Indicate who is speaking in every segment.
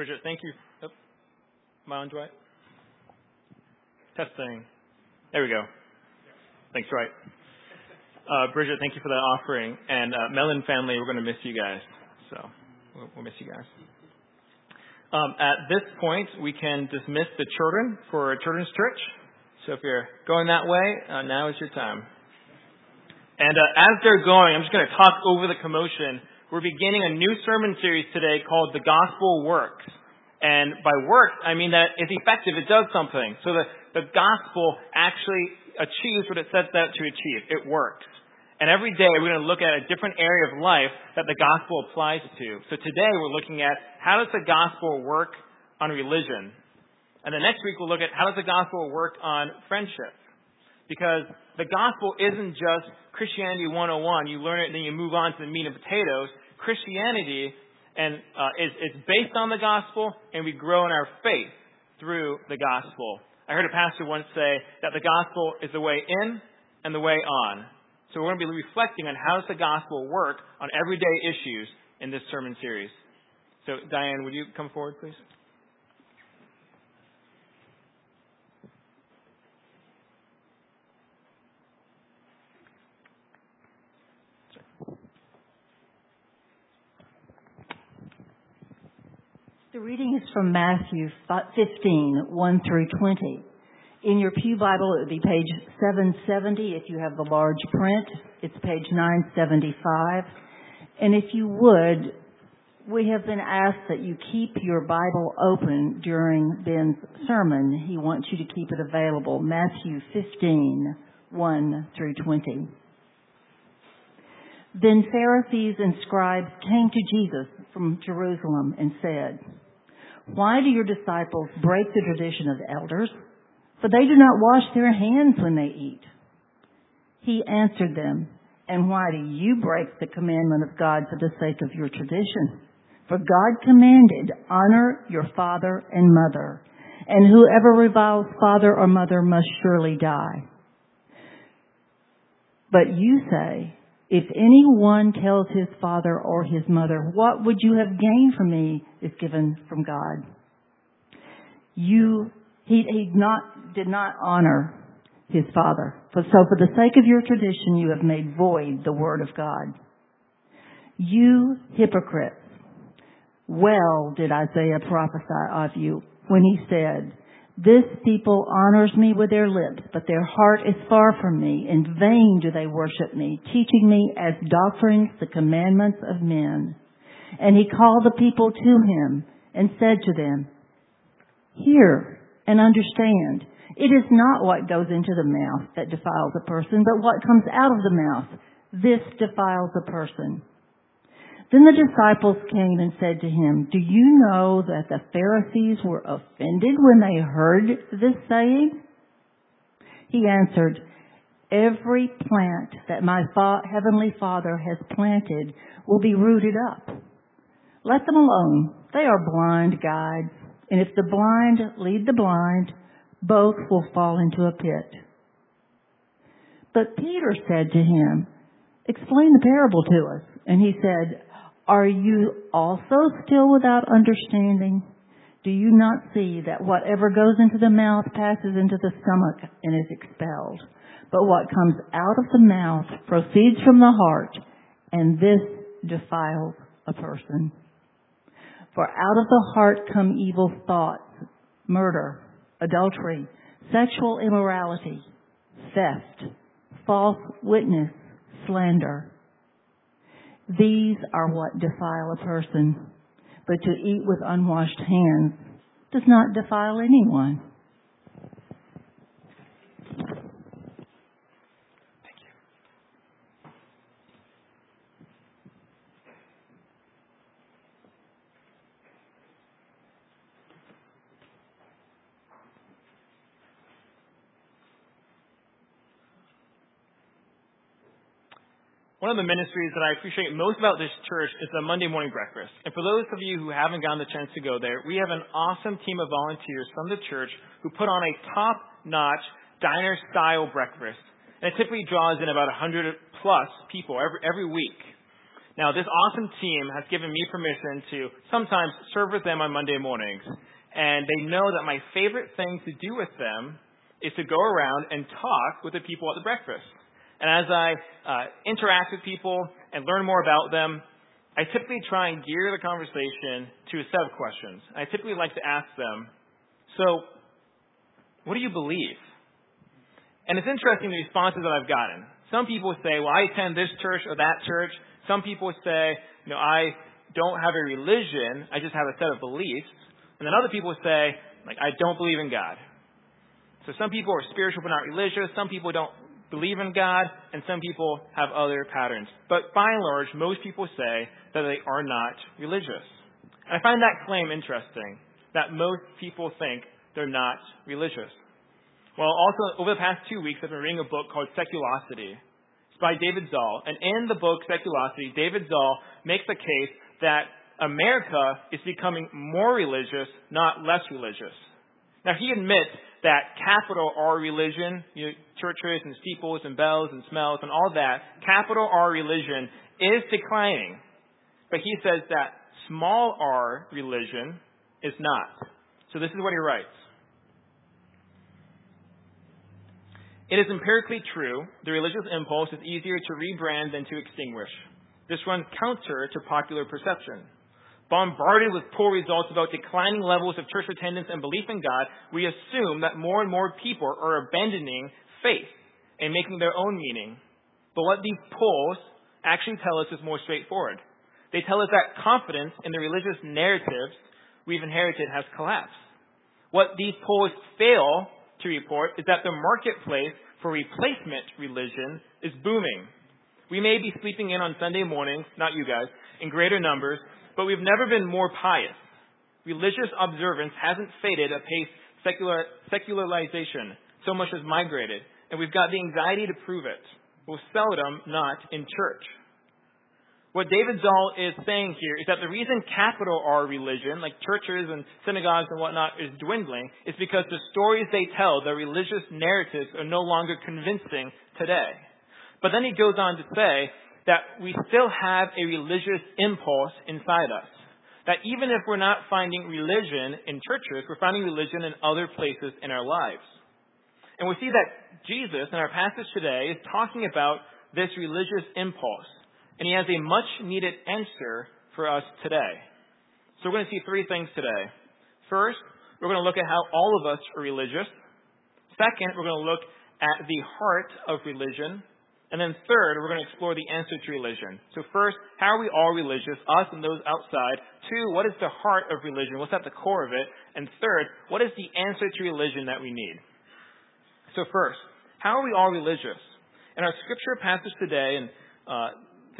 Speaker 1: Bridget, thank you. Oh, am I on, Dwight? Testing. There we go. Thanks, Dwight. Uh, Bridget, thank you for that offering. And uh, Mellon family, we're going to miss you guys. So we'll, miss you guys. Um, at this point, we can dismiss the children for children's church. So if you're going that way, uh, now is your time. And as they're going, I'm just going to talk over the commotion. We're beginning a new sermon series today called The Gospel Works. And by works, I mean that it's effective. It does something. So the, the gospel actually achieves what it sets out to achieve. It works. And every day we're going to look at a different area of life that the gospel applies to. So today we're looking at how does the gospel work on religion? And the next week we'll look at how does the gospel work on friendship? Because the gospel isn't just Christianity 101. You learn it and then you move on to the meat and potatoes. Christianity and uh, is, is based on the gospel, and we grow in our faith through the gospel. I heard a pastor once say that the gospel is the way in and the way on. So we're going to be reflecting on how does the gospel work on everyday issues in this sermon series. So Diane, would you come forward, please?
Speaker 2: The reading is from Matthew 15, 1 through 20. In your Pew Bible, it would be page 770 if you have the large print. It's page 975. And if you would, we have been asked that you keep your Bible open during Ben's sermon. He wants you to keep it available. Matthew 15, 1 through 20. Then Pharisees and scribes came to Jesus from Jerusalem and said, Why do your disciples break the tradition of the elders? For they do not wash their hands when they eat. He answered them, And why do you break the commandment of God for the sake of your tradition? For God commanded, Honor your father and mother, and whoever reviles father or mother must surely die. But you say, if anyone tells his father or his mother, what would you have gained from me is given from God. You, he, he not, did not honor his father. So for the sake of your tradition, you have made void the word of God. You hypocrites, well did Isaiah prophesy of you when he said, this people honors me with their lips, but their heart is far from me. In vain do they worship me, teaching me as doctrines the commandments of men. And he called the people to him and said to them, Hear and understand. It is not what goes into the mouth that defiles a person, but what comes out of the mouth. This defiles a person. Then the disciples came and said to him, Do you know that the Pharisees were offended when they heard this saying? He answered, Every plant that my fa- heavenly Father has planted will be rooted up. Let them alone. They are blind guides. And if the blind lead the blind, both will fall into a pit. But Peter said to him, Explain the parable to us. And he said, are you also still without understanding? Do you not see that whatever goes into the mouth passes into the stomach and is expelled? But what comes out of the mouth proceeds from the heart, and this defiles a person. For out of the heart come evil thoughts, murder, adultery, sexual immorality, theft, false witness, slander. These are what defile a person, but to eat with unwashed hands does not defile anyone.
Speaker 1: One of the ministries that I appreciate most about this church is the Monday morning breakfast. And for those of you who haven't gotten the chance to go there, we have an awesome team of volunteers from the church who put on a top-notch diner-style breakfast. And it typically draws in about 100 plus people every, every week. Now, this awesome team has given me permission to sometimes serve with them on Monday mornings. And they know that my favorite thing to do with them is to go around and talk with the people at the breakfast. And as I uh, interact with people and learn more about them, I typically try and gear the conversation to a set of questions. I typically like to ask them, so, what do you believe? And it's interesting the responses that I've gotten. Some people say, well, I attend this church or that church. Some people say, you know, I don't have a religion, I just have a set of beliefs. And then other people say, like, I don't believe in God. So some people are spiritual but not religious. Some people don't believe in God, and some people have other patterns. But by and large, most people say that they are not religious. And I find that claim interesting, that most people think they're not religious. Well, also, over the past two weeks, I've been reading a book called Seculosity. It's by David Zahl. And in the book Seculosity, David Zahl makes the case that America is becoming more religious, not less religious. Now, he admits that capital R religion, you know, churches and steeples and bells and smells and all that, capital R religion is declining. But he says that small r religion is not. So this is what he writes. It is empirically true the religious impulse is easier to rebrand than to extinguish. This runs counter to popular perception. Bombarded with poor results about declining levels of church attendance and belief in God, we assume that more and more people are abandoning faith and making their own meaning. But what these polls actually tell us is more straightforward. They tell us that confidence in the religious narratives we've inherited has collapsed. What these polls fail to report is that the marketplace for replacement religion is booming. We may be sleeping in on Sunday mornings, not you guys, in greater numbers, but we've never been more pious. Religious observance hasn't faded apace secular, secularization so much as migrated, and we've got the anxiety to prove it. We're seldom not in church. What David Zahl is saying here is that the reason capital R religion, like churches and synagogues and whatnot, is dwindling is because the stories they tell, the religious narratives, are no longer convincing today. But then he goes on to say that we still have a religious impulse inside us. That even if we're not finding religion in churches, we're finding religion in other places in our lives. And we see that Jesus, in our passage today, is talking about this religious impulse and he has a much needed answer for us today. So we're going to see three things today. First, we're going to look at how all of us are religious. Second, we're going to look at the heart of religion. And then third, we're going to explore the answer to religion. So first, how are we all religious, us and those outside? Two, what is the heart of religion? What's at the core of it? And third, what is the answer to religion that we need? So first, how are we all religious? In our scripture passage today, and uh,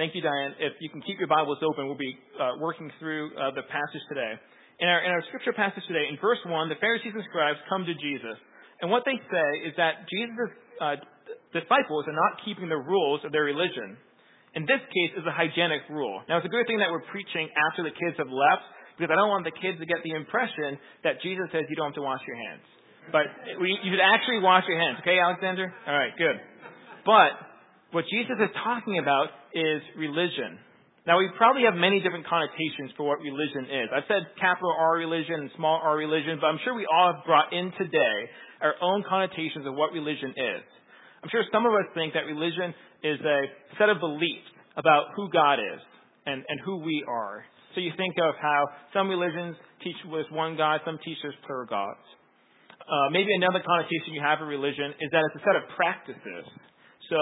Speaker 1: Thank you, Diane. If you can keep your Bibles open, we'll be uh, working through uh, the passage today. In our, in our scripture passage today, in verse 1, the Pharisees and scribes come to Jesus. And what they say is that Jesus' uh, disciples are not keeping the rules of their religion. In this case, is a hygienic rule. Now, it's a good thing that we're preaching after the kids have left, because I don't want the kids to get the impression that Jesus says you don't have to wash your hands. But we, you should actually wash your hands. Okay, Alexander? All right, good. But what Jesus is talking about is religion. Now, we probably have many different connotations for what religion is. I've said capital R religion and small r religion, but I'm sure we all have brought in today our own connotations of what religion is. I'm sure some of us think that religion is a set of beliefs about who God is and, and who we are. So you think of how some religions teach with one God, some teach there's plural gods. Uh, maybe another connotation you have of religion is that it's a set of practices. So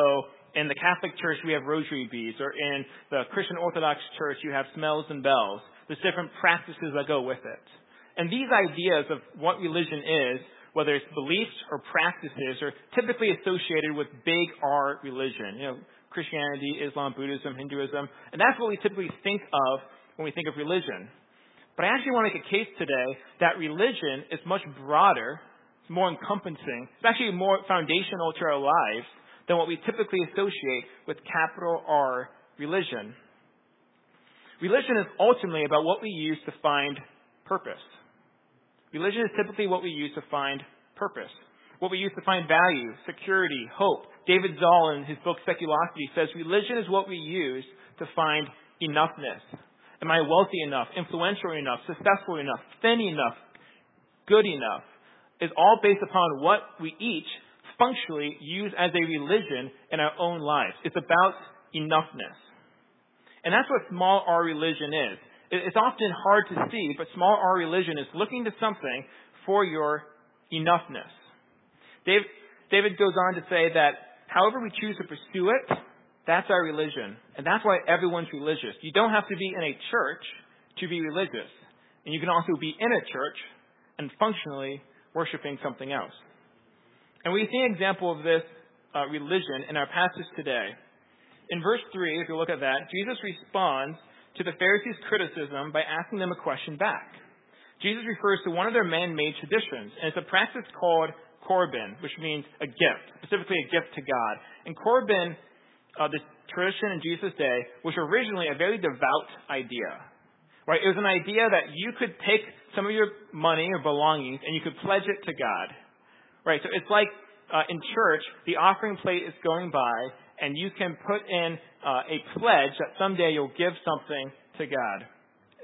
Speaker 1: in the Catholic Church, we have rosary beads, or in the Christian Orthodox Church, you have smells and bells. There's different practices that go with it. And these ideas of what religion is, whether it's beliefs or practices, are typically associated with big R religion. You know, Christianity, Islam, Buddhism, Hinduism. And that's what we typically think of when we think of religion. But I actually want to make a case today that religion is much broader, it's more encompassing, it's actually more foundational to our lives than what we typically associate with capital R religion. Religion is ultimately about what we use to find purpose. Religion is typically what we use to find purpose, what we use to find value, security, hope. David Zahl in his book Seculosity says religion is what we use to find enoughness? Am I wealthy enough, influential enough, successful enough, thin enough, good enough? Is all based upon what we each functionally use as a religion in our own lives. It's about enoughness. And that's what small r religion is. It's often hard to see, but small r religion is looking to something for your enoughness. David, goes on to say that however we choose to pursue it, that's our religion. And that's why everyone's religious. You don't have to be in a church to be religious. And you can also be in a church and functionally worshiping something else. And we see an example of this uh, religion in our passage today. In verse 3, if you look at that, Jesus responds to the Pharisees' criticism by asking them a question back. Jesus refers to one of their man made traditions, and it's a practice called Corban, which means a gift, specifically a gift to God. And Corban, uh, the tradition in Jesus' day, was originally a very devout idea. Right? It was an idea that you could take some of your money or belongings and you could pledge it to God. Right? So it's like uh, in church, the offering plate is going by, and you can put in uh, a pledge that someday you'll give something to God.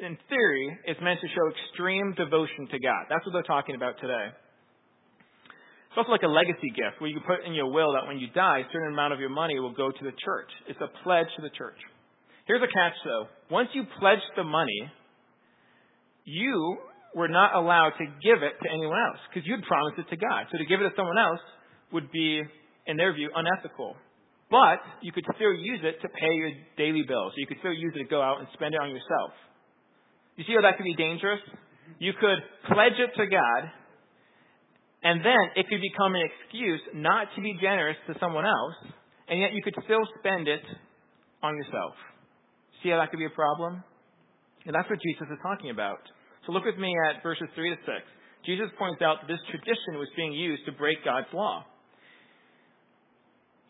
Speaker 1: In theory, it's meant to show extreme devotion to God. That's what they're talking about today. It's also like a legacy gift where you put in your will that when you die, a certain amount of your money will go to the church. It's a pledge to the church. Here's a catch though. Once you pledge the money, you were not allowed to give it to anyone else because you'd promised it to God. So to give it to someone else would be, in their view, unethical. But you could still use it to pay your daily bills. So you could still use it to go out and spend it on yourself. You see how that could be dangerous? You could pledge it to God, and then it could become an excuse not to be generous to someone else, and yet you could still spend it on yourself. See how that could be a problem? And that's what Jesus is talking about. So look with me at verses 3 to 6. Jesus points out that this tradition was being used to break God's law.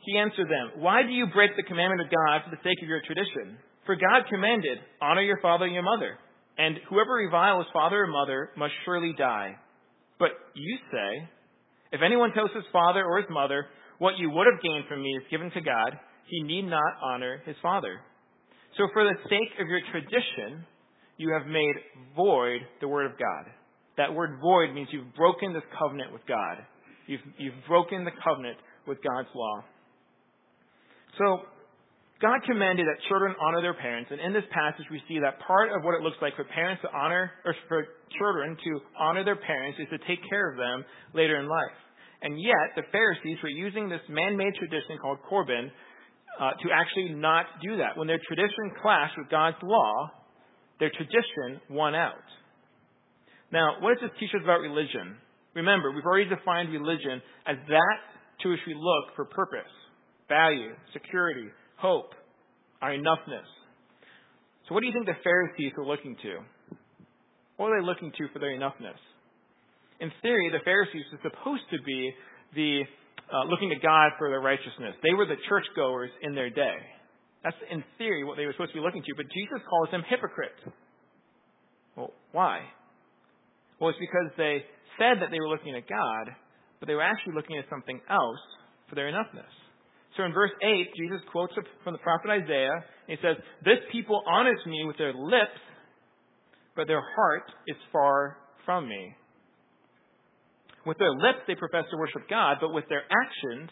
Speaker 1: He answered them, Why do you break the commandment of God for the sake of your tradition? For God commanded, Honor your father and your mother, and whoever reviles father or mother must surely die. But you say, If anyone tells his father or his mother, What you would have gained from me is given to God, he need not honor his father. So for the sake of your tradition, you have made void the word of God. That word void means you've broken this covenant with God. You've, you've broken the covenant with God's law. So, God commanded that children honor their parents, and in this passage we see that part of what it looks like for parents to honor, or for children to honor their parents is to take care of them later in life. And yet, the Pharisees were using this man-made tradition called Corban uh, to actually not do that. When their tradition clashed with God's law, their tradition won out. Now, what does this teach us about religion? Remember, we've already defined religion as that to which we look for purpose, value, security, hope, our enoughness. So what do you think the Pharisees were looking to? What were they looking to for their enoughness? In theory, the Pharisees were supposed to be the uh, looking to God for their righteousness. They were the churchgoers in their day. That's in theory what they were supposed to be looking to, but Jesus calls them hypocrites. Well, why? Well, it's because they said that they were looking at God, but they were actually looking at something else for their enoughness. So in verse 8, Jesus quotes from the prophet Isaiah, and he says, This people honors me with their lips, but their heart is far from me. With their lips, they profess to worship God, but with their actions,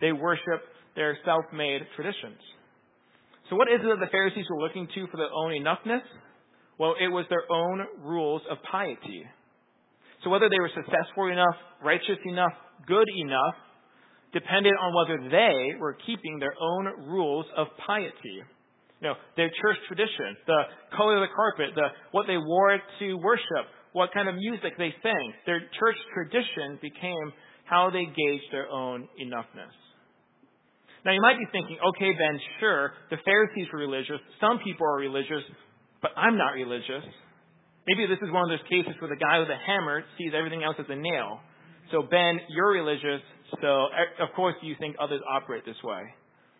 Speaker 1: they worship their self-made traditions. So what is it that the Pharisees were looking to for their own enoughness? Well, it was their own rules of piety. So whether they were successful enough, righteous enough, good enough, depended on whether they were keeping their own rules of piety. You know, their church tradition, the color of the carpet, the what they wore to worship, what kind of music they sang. Their church tradition became how they gauged their own enoughness. Now you might be thinking, okay, Ben, sure, the Pharisees were religious. Some people are religious, but I'm not religious. Maybe this is one of those cases where the guy with a hammer sees everything else as a nail. So Ben, you're religious, so of course you think others operate this way.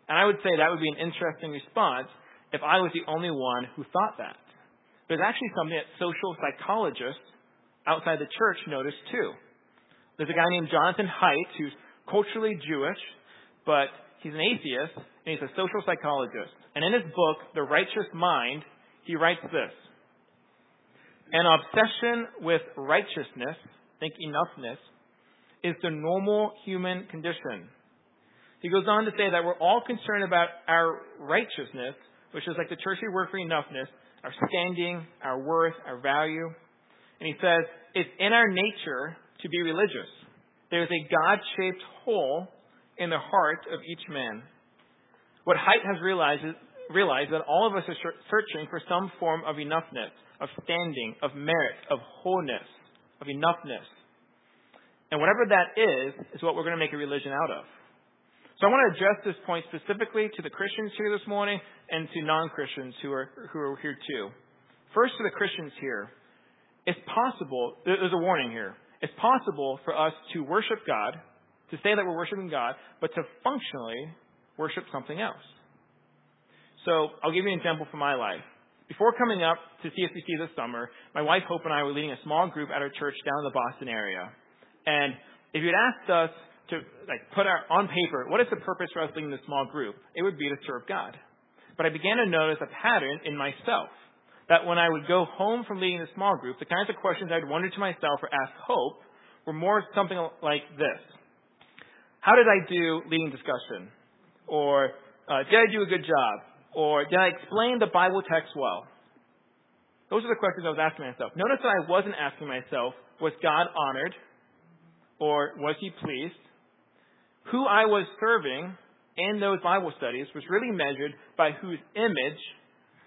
Speaker 1: And I would say that would be an interesting response if I was the only one who thought that. There's actually something that social psychologists outside the church notice too. There's a guy named Jonathan Haidt who's culturally Jewish, but He's an atheist, and he's a social psychologist. And in his book, The Righteous Mind, he writes this An obsession with righteousness, think enoughness, is the normal human condition. He goes on to say that we're all concerned about our righteousness, which is like the tertiary word for enoughness, our standing, our worth, our value. And he says, it's in our nature to be religious. There's a God shaped hole in the heart of each man. What Haidt has realized is realized that all of us are searching for some form of enoughness, of standing, of merit, of wholeness, of enoughness. And whatever that is, is what we're going to make a religion out of. So I want to address this point specifically to the Christians here this morning and to non-Christians who are, who are here too. First to the Christians here. It's possible, there's a warning here. It's possible for us to worship God, to say that we're worshiping God, but to functionally worship something else. So I'll give you an example from my life. Before coming up to CSBC this summer, my wife Hope and I were leading a small group at our church down in the Boston area. And if you'd asked us to like put our on paper, what is the purpose for us leading this small group? It would be to serve God. But I began to notice a pattern in myself that when I would go home from leading the small group, the kinds of questions I'd wonder to myself or ask Hope were more something like this. How did I do leading discussion? Or uh, did I do a good job? Or did I explain the Bible text well? Those are the questions I was asking myself. Notice that I wasn't asking myself, was God honored? Or was he pleased? Who I was serving in those Bible studies was really measured by whose image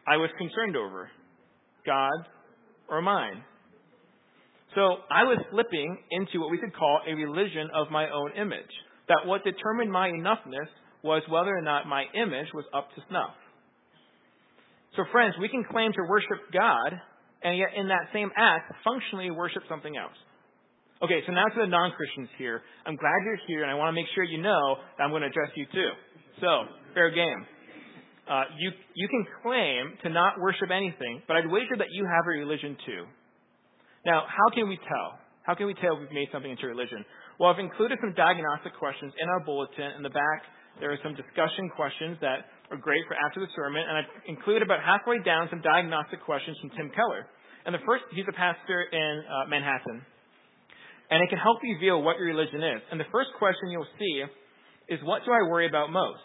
Speaker 1: I was concerned over. God or mine. So I was slipping into what we could call a religion of my own image. That what determined my enoughness was whether or not my image was up to snuff. So friends, we can claim to worship God and yet in that same act functionally worship something else. Okay, so now to the non-Christians here. I'm glad you're here and I want to make sure you know that I'm going to address you too. So, fair game. Uh, you, you can claim to not worship anything, but I'd wager that you have a religion too. Now, how can we tell? How can we tell if we've made something into religion? Well, I've included some diagnostic questions in our bulletin. In the back, there are some discussion questions that are great for after the sermon, and I've included about halfway down some diagnostic questions from Tim Keller. And the first, he's a pastor in uh, Manhattan, and it can help you reveal what your religion is. And the first question you'll see is, what do I worry about most?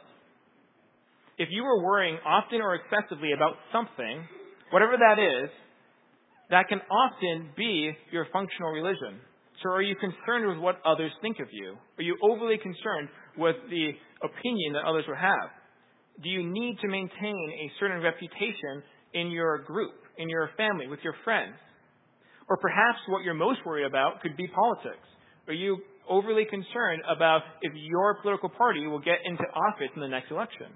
Speaker 1: If you are worrying often or excessively about something, whatever that is, that can often be your functional religion. So are you concerned with what others think of you? Are you overly concerned with the opinion that others will have? Do you need to maintain a certain reputation in your group, in your family, with your friends? Or perhaps what you're most worried about could be politics. Are you overly concerned about if your political party will get into office in the next election?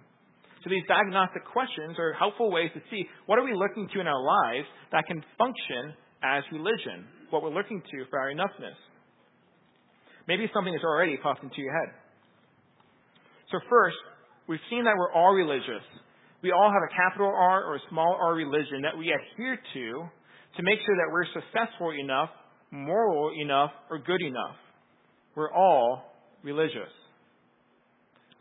Speaker 1: So these diagnostic questions are helpful ways to see what are we looking to in our lives that can function as religion, what we're looking to for our enoughness. Maybe something is already popped into your head. So first, we've seen that we're all religious. We all have a capital R or a small r religion that we adhere to to make sure that we're successful enough, moral enough, or good enough. We're all religious.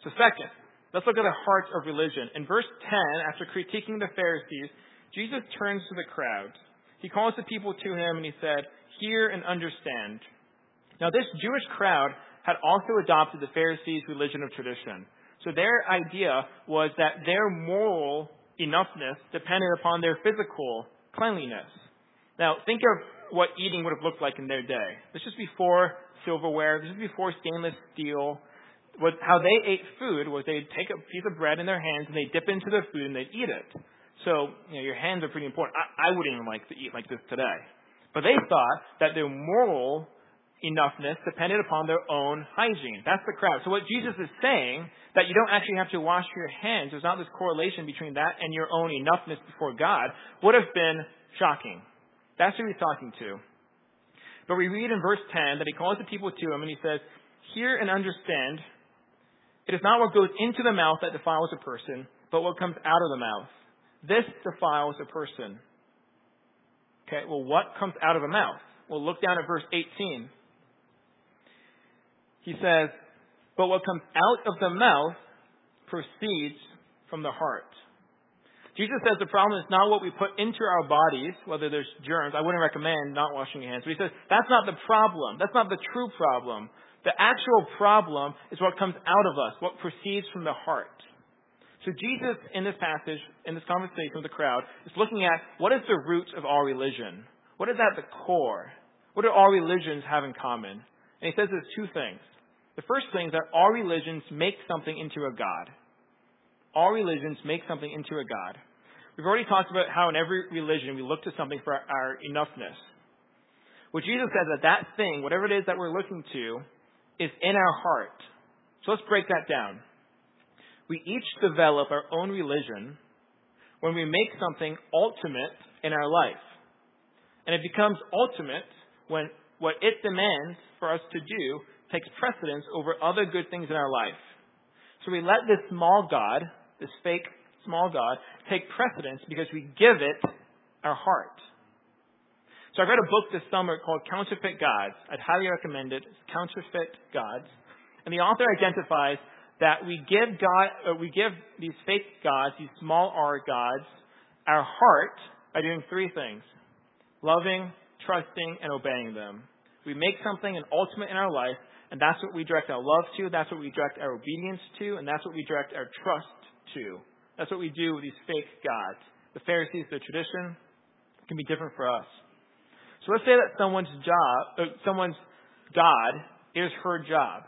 Speaker 1: So second, let's look at the heart of religion. In verse 10, after critiquing the Pharisees, Jesus turns to the crowd. He calls the people to him and he said, Hear and understand. Now this Jewish crowd had also adopted the Pharisees' religion of tradition. So their idea was that their moral enoughness depended upon their physical cleanliness. Now, think of what eating would have looked like in their day. This is before silverware. This is before stainless steel. What, how they ate food was they'd take a piece of bread in their hands and they'd dip into the food and they'd eat it. So, you know, your hands are pretty important. I, I wouldn't even like to eat like this today. But they thought that their moral enoughness depended upon their own hygiene. That's the crowd. So what Jesus is saying, that you don't actually have to wash your hands, there's not this correlation between that and your own enoughness before God, would have been shocking. That's who he's talking to. But we read in verse 10 that he calls the people to him and he says, Hear and understand, it is not what goes into the mouth that defiles a person, but what comes out of the mouth. This defiles a person. Okay, well, what comes out of a mouth? Well, look down at verse 18 he says, But what comes out of the mouth proceeds from the heart. Jesus says the problem is not what we put into our bodies, whether there's germs. I wouldn't recommend not washing your hands. But he says that's not the problem. That's not the true problem. The actual problem is what comes out of us, what proceeds from the heart. So Jesus, in this passage, in this conversation with the crowd, is looking at what is the root of all religion? What is at the core? What do all religions have in common? And he says there's two things. The first thing is that all religions make something into a god. All religions make something into a god. We've already talked about how in every religion we look to something for our enoughness. What Jesus says is that that thing, whatever it is that we're looking to, is in our heart. So let's break that down. We each develop our own religion when we make something ultimate in our life. And it becomes ultimate when what it demands for us to do takes precedence over other good things in our life. So we let this small God, this fake small God, take precedence because we give it our heart. So I read a book this summer called Counterfeit Gods. I'd highly recommend it. It's Counterfeit Gods. And the author identifies that we give God, uh, we give these fake gods, these small R gods, our heart by doing three things. Loving, trusting, and obeying them. We make something an ultimate in our life, and that's what we direct our love to, that's what we direct our obedience to, and that's what we direct our trust That's what we do with these fake gods. The Pharisees, their tradition, can be different for us. So let's say that someone's job, uh, someone's God is her job.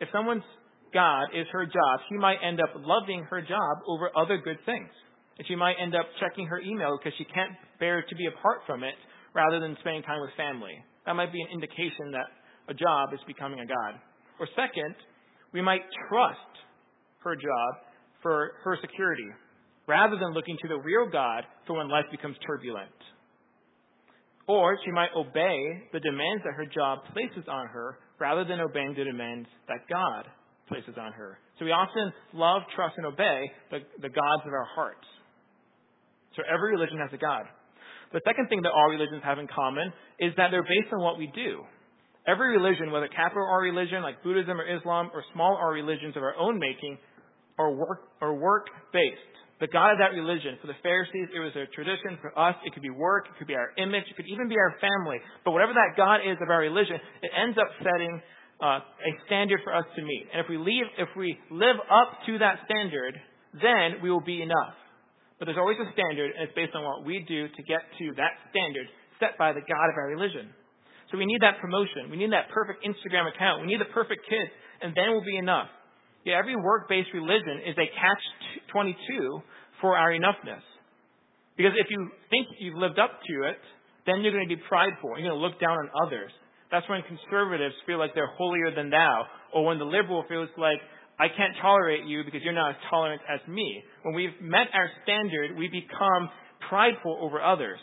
Speaker 1: If someone's God is her job, she might end up loving her job over other good things. And she might end up checking her email because she can't bear to be apart from it rather than spending time with family. That might be an indication that a job is becoming a God. Or second, we might trust her job for her security rather than looking to the real God for when life becomes turbulent. Or she might obey the demands that her job places on her rather than obeying the demands that God places on her. So we often love, trust, and obey the, the gods of our hearts. So every religion has a God. The second thing that all religions have in common is that they're based on what we do. Every religion, whether capital R religion like Buddhism or Islam or small R religions of our own making, are work or work based. The God of that religion, for the Pharisees, it was their tradition. For us, it could be work, it could be our image, it could even be our family. But whatever that God is of our religion, it ends up setting uh, a standard for us to meet. And if we leave, if we live up to that standard, then we will be enough. But there's always a standard, and it's based on what we do to get to that standard set by the God of our religion. So we need that promotion. We need that perfect Instagram account. We need the perfect kids, and then we'll be enough. Yeah, every work-based religion is a catch-22 for our enoughness. Because if you think you've lived up to it, then you're going to be prideful. You're going to look down on others. That's when conservatives feel like they're holier than thou, or when the liberal feels like I can't tolerate you because you're not as tolerant as me. When we've met our standard, we become prideful over others.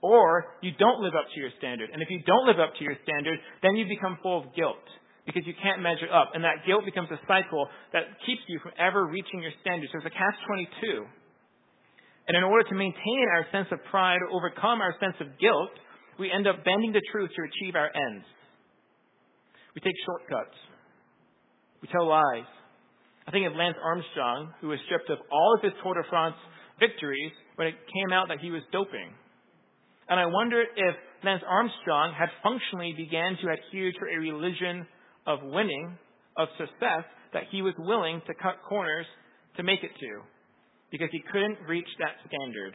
Speaker 1: Or you don't live up to your standard. And if you don't live up to your standard, then you become full of guilt because you can't measure up. And that guilt becomes a cycle that keeps you from ever reaching your standards. It's a catch 22. And in order to maintain our sense of pride, or overcome our sense of guilt, we end up bending the truth to achieve our ends. We take shortcuts. We tell lies. I think of Lance Armstrong, who was stripped of all of his Tour de France victories when it came out that he was doping. And I wonder if Lance Armstrong had functionally began to adhere to a religion of winning, of success, that he was willing to cut corners to make it to, because he couldn't reach that standard.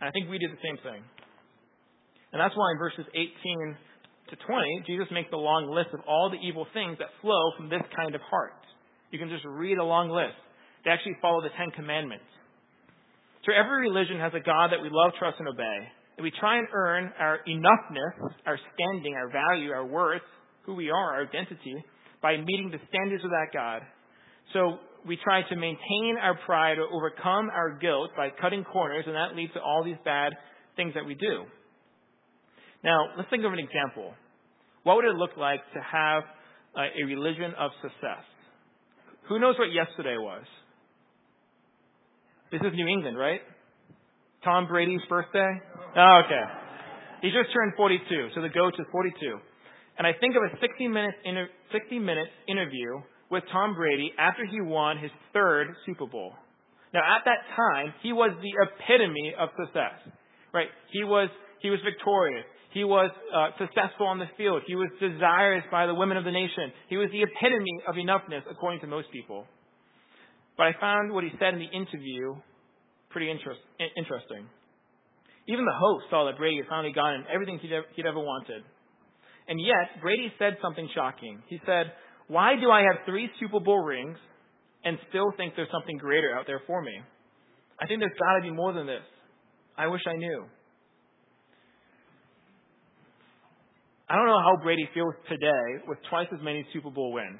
Speaker 1: And I think we did the same thing. And that's why in verses 18 to 20, Jesus makes a long list of all the evil things that flow from this kind of heart. You can just read a long list. They actually follow the Ten Commandments. So every religion has a God that we love, trust, and obey. And we try and earn our enoughness, our standing, our value, our worth, who we are, our identity, by meeting the standards of that God. So we try to maintain our pride or overcome our guilt by cutting corners, and that leads to all these bad things that we do. Now, let's think of an example. What would it look like to have a religion of success? Who knows what yesterday was? This is New England, right? Tom Brady's birthday? Oh, okay. He just turned 42, so the GOAT is 42. And I think of a 60 minute, inter- 60 minute interview with Tom Brady after he won his third Super Bowl. Now, at that time, he was the epitome of success, right? He was he was victorious. He was uh, successful on the field. He was desired by the women of the nation. He was the epitome of enoughness, according to most people. But I found what he said in the interview pretty interest, interesting. Even the host saw that Brady had finally gotten everything he'd he'd ever wanted. And yet, Brady said something shocking. He said, Why do I have three Super Bowl rings and still think there's something greater out there for me? I think there's got to be more than this. I wish I knew. I don't know how Brady feels today with twice as many Super Bowl wins.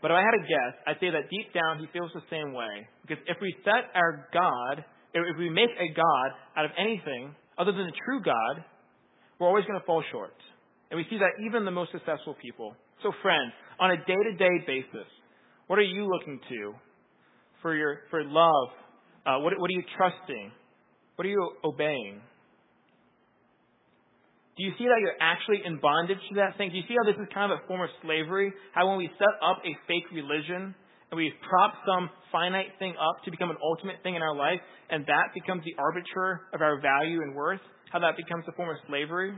Speaker 1: But if I had to guess, I'd say that deep down he feels the same way. Because if we set our God, if we make a God out of anything other than the true God, we're always going to fall short. And we see that even the most successful people. So friends, on a day-to-day basis, what are you looking to for your for love? Uh, what, what are you trusting? What are you obeying? Do you see that you're actually in bondage to that thing? Do you see how this is kind of a form of slavery? How when we set up a fake religion and we prop some finite thing up to become an ultimate thing in our life, and that becomes the arbiter of our value and worth, how that becomes a form of slavery?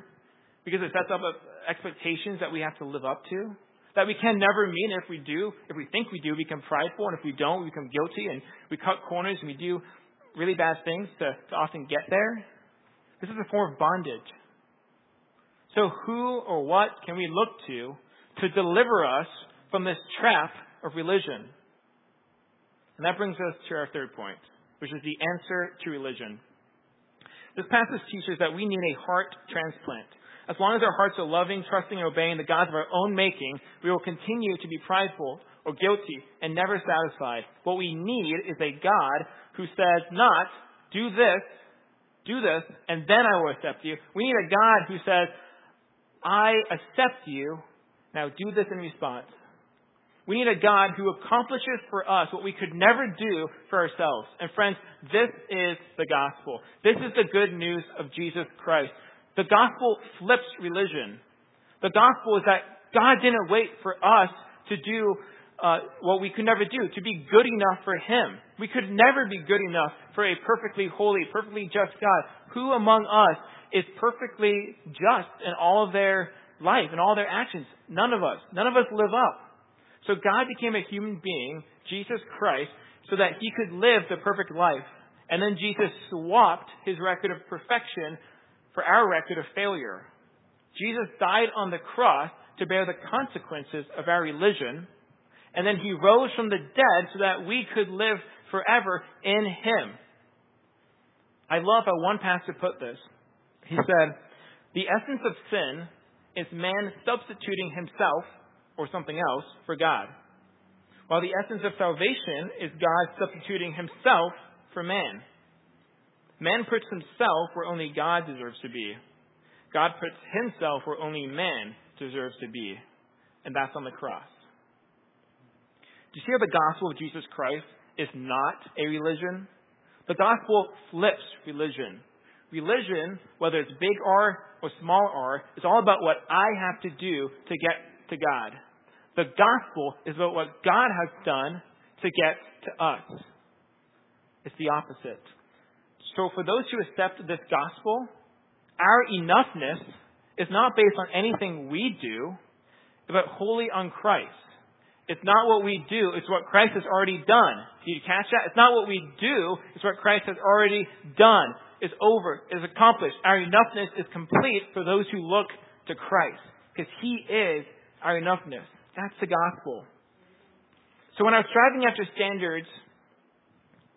Speaker 1: Because it sets up expectations that we have to live up to that we can never meet. And if we do, if we think we do, we become prideful. And if we don't, we become guilty and we cut corners and we do really bad things to, to often get there. This is a form of bondage. So who or what can we look to to deliver us from this trap of religion? And that brings us to our third point, which is the answer to religion. This passage teaches that we need a heart transplant. As long as our hearts are loving, trusting, and obeying the gods of our own making, we will continue to be prideful or guilty and never satisfied. What we need is a God who says not, do this, do this, and then I will accept you. We need a God who says, I accept you. Now do this in response. We need a God who accomplishes for us what we could never do for ourselves. And friends, this is the gospel. This is the good news of Jesus Christ. The gospel flips religion. The gospel is that God didn't wait for us to do uh, what we could never do, to be good enough for Him. We could never be good enough for a perfectly holy, perfectly just God. Who among us is perfectly just in all of their life and all their actions. None of us. None of us live up. So God became a human being, Jesus Christ, so that he could live the perfect life. And then Jesus swapped his record of perfection for our record of failure. Jesus died on the cross to bear the consequences of our religion, and then he rose from the dead so that we could live forever in him. I love how one pastor put this. He said, The essence of sin is man substituting himself or something else for God, while the essence of salvation is God substituting himself for man. Man puts himself where only God deserves to be. God puts himself where only man deserves to be, and that's on the cross. Do you see how the gospel of Jesus Christ is not a religion? The gospel flips religion. Religion, whether it's big R or small r, is all about what I have to do to get to God. The gospel is about what God has done to get to us. It's the opposite. So for those who accept this gospel, our enoughness is not based on anything we do, but wholly on Christ. It's not what we do, it's what Christ has already done. Did you catch that? It's not what we do, it's what Christ has already done It's over, it's accomplished. Our enoughness is complete for those who look to Christ, because He is our enoughness. That's the gospel. So when I'm striving after standards,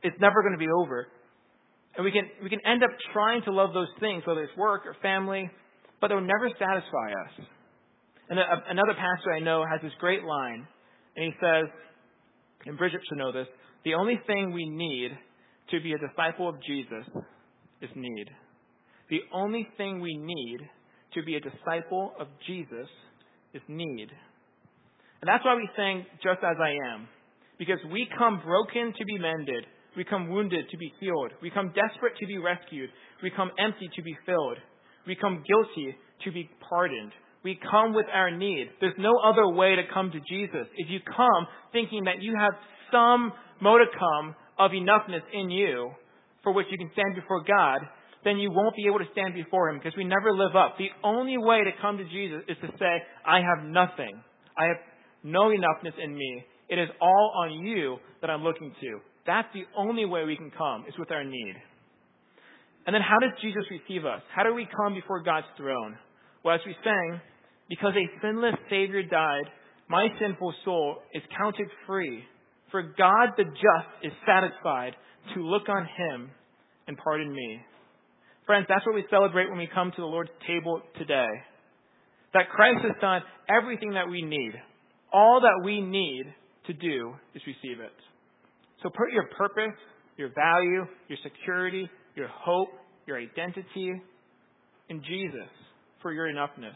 Speaker 1: it's never going to be over. And we can, we can end up trying to love those things, whether it's work or family, but they'll never satisfy us. And a, another pastor I know has this great line, and he says, and Bridget should know this, the only thing we need to be a disciple of Jesus is need. The only thing we need to be a disciple of Jesus is need. And that's why we sing Just As I Am. Because we come broken to be mended. We come wounded to be healed. We come desperate to be rescued. We come empty to be filled. We come guilty to be pardoned. we come with our need. There's no other way to come to Jesus. If you come thinking that you have some modicum of enoughness in you for which you can stand before God, then you won't be able to stand before Him because we never live up. The only way to come to Jesus is to say, I have nothing. I have no enoughness in me. It is all on you that I'm looking to. That's the only way we can come, is with our need. And then how does Jesus receive us? How do we come before God's throne? Well, as we sang, because a sinless Savior died, my sinful soul is counted free. For God the just is satisfied to look on him and pardon me. Friends, that's what we celebrate when we come to the Lord's table today. That Christ has done everything that we need. All that we need to do is receive it. So put your purpose, your value, your security, your hope, your identity in Jesus for your enoughness.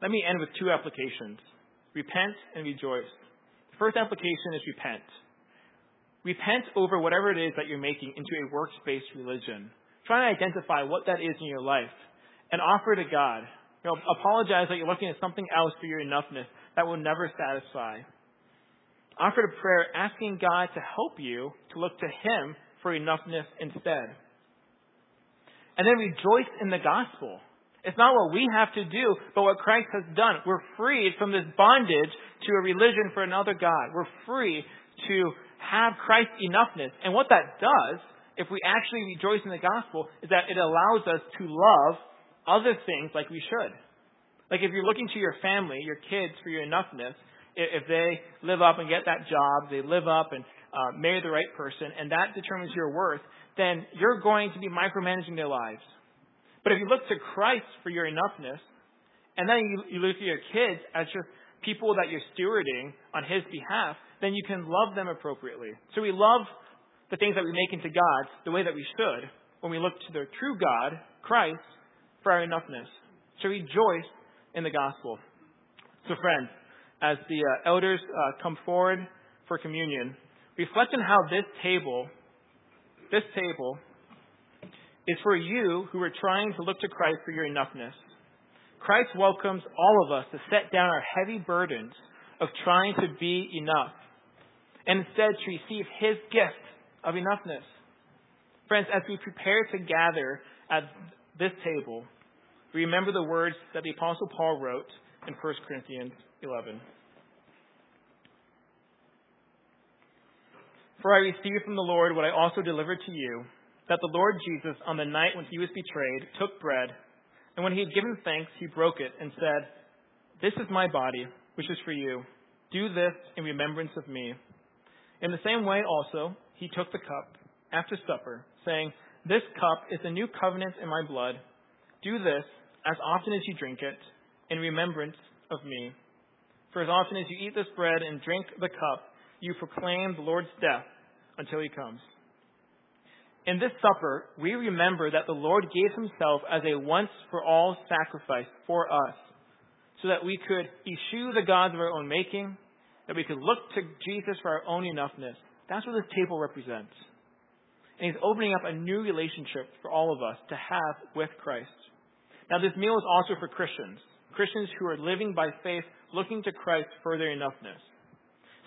Speaker 1: Let me end with two applications repent and rejoice. The first application is repent. Repent over whatever it is that you're making into a works based religion. Try to identify what that is in your life and offer to God. You know, apologize that you're looking at something else for your enoughness that will never satisfy. Offer a prayer asking God to help you to look to Him for enoughness instead. And then rejoice in the gospel. It's not what we have to do, but what Christ has done. We're freed from this bondage to a religion for another God. We're free to have Christ enoughness. And what that does, if we actually rejoice in the gospel, is that it allows us to love other things like we should. Like if you're looking to your family, your kids for your enoughness, if they live up and get that job, they live up and uh, marry the right person, and that determines your worth, then you're going to be micromanaging their lives. But if you look to Christ for your enoughness, and then you, you look at your kids as your people that you're stewarding on His behalf, then you can love them appropriately. So we love the things that we make into God the way that we should when we look to the true God, Christ, for our enoughness. So rejoice in the gospel. So friends, as the uh, elders uh, come forward for communion, reflect on how this table, this table, is for you who are trying to look to Christ for your enoughness. Christ welcomes all of us to set down our heavy burdens of trying to be enough and instead to receive His gift of enough,ness. Friends, as we prepare to gather at this table, remember the words that the Apostle Paul wrote in 1 Corinthians 11. For I received from the Lord what I also delivered to you, that the Lord Jesus, on the night when he was betrayed, took bread, and when he had given thanks, he broke it and said, This is my body, which is for you. Do this in remembrance of me. In the same way also, he took the cup after supper, saying, This cup is the new covenant in my blood. Do this as often as you drink it in remembrance of me. For as often as you eat this bread and drink the cup, you proclaim the Lord's death until he comes. In this supper, we remember that the Lord gave himself as a once for all sacrifice for us, so that we could eschew the gods of our own making, that we could look to Jesus for our own enoughness. That's what this table represents. And he's opening up a new relationship for all of us to have with Christ. Now, this meal is also for Christians, Christians who are living by faith, looking to Christ for their enoughness.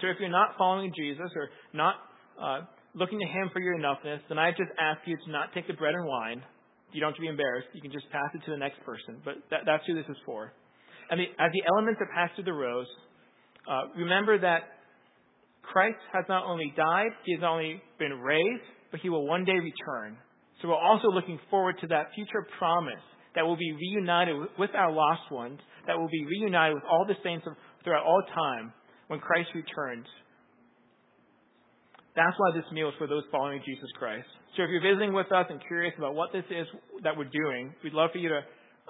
Speaker 1: So if you're not following Jesus or not uh, looking to Him for your enoughness, then I just ask you to not take the bread and wine. You don't have to be embarrassed. You can just pass it to the next person. But that, that's who this is for. And the, as the elements are passed through the rows, uh, remember that Christ has not only died, He has not only been raised, but He will one day return. So we're also looking forward to that future promise that will be reunited with our lost ones, that will be reunited with all the saints throughout all time when Christ returns. That's why this meal is for those following Jesus Christ. So if you're visiting with us and curious about what this is that we're doing, we'd love for you to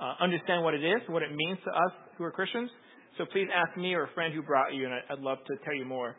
Speaker 1: uh, understand what it is, what it means to us who are Christians. So please ask me or a friend who brought you, and I'd love to tell you more.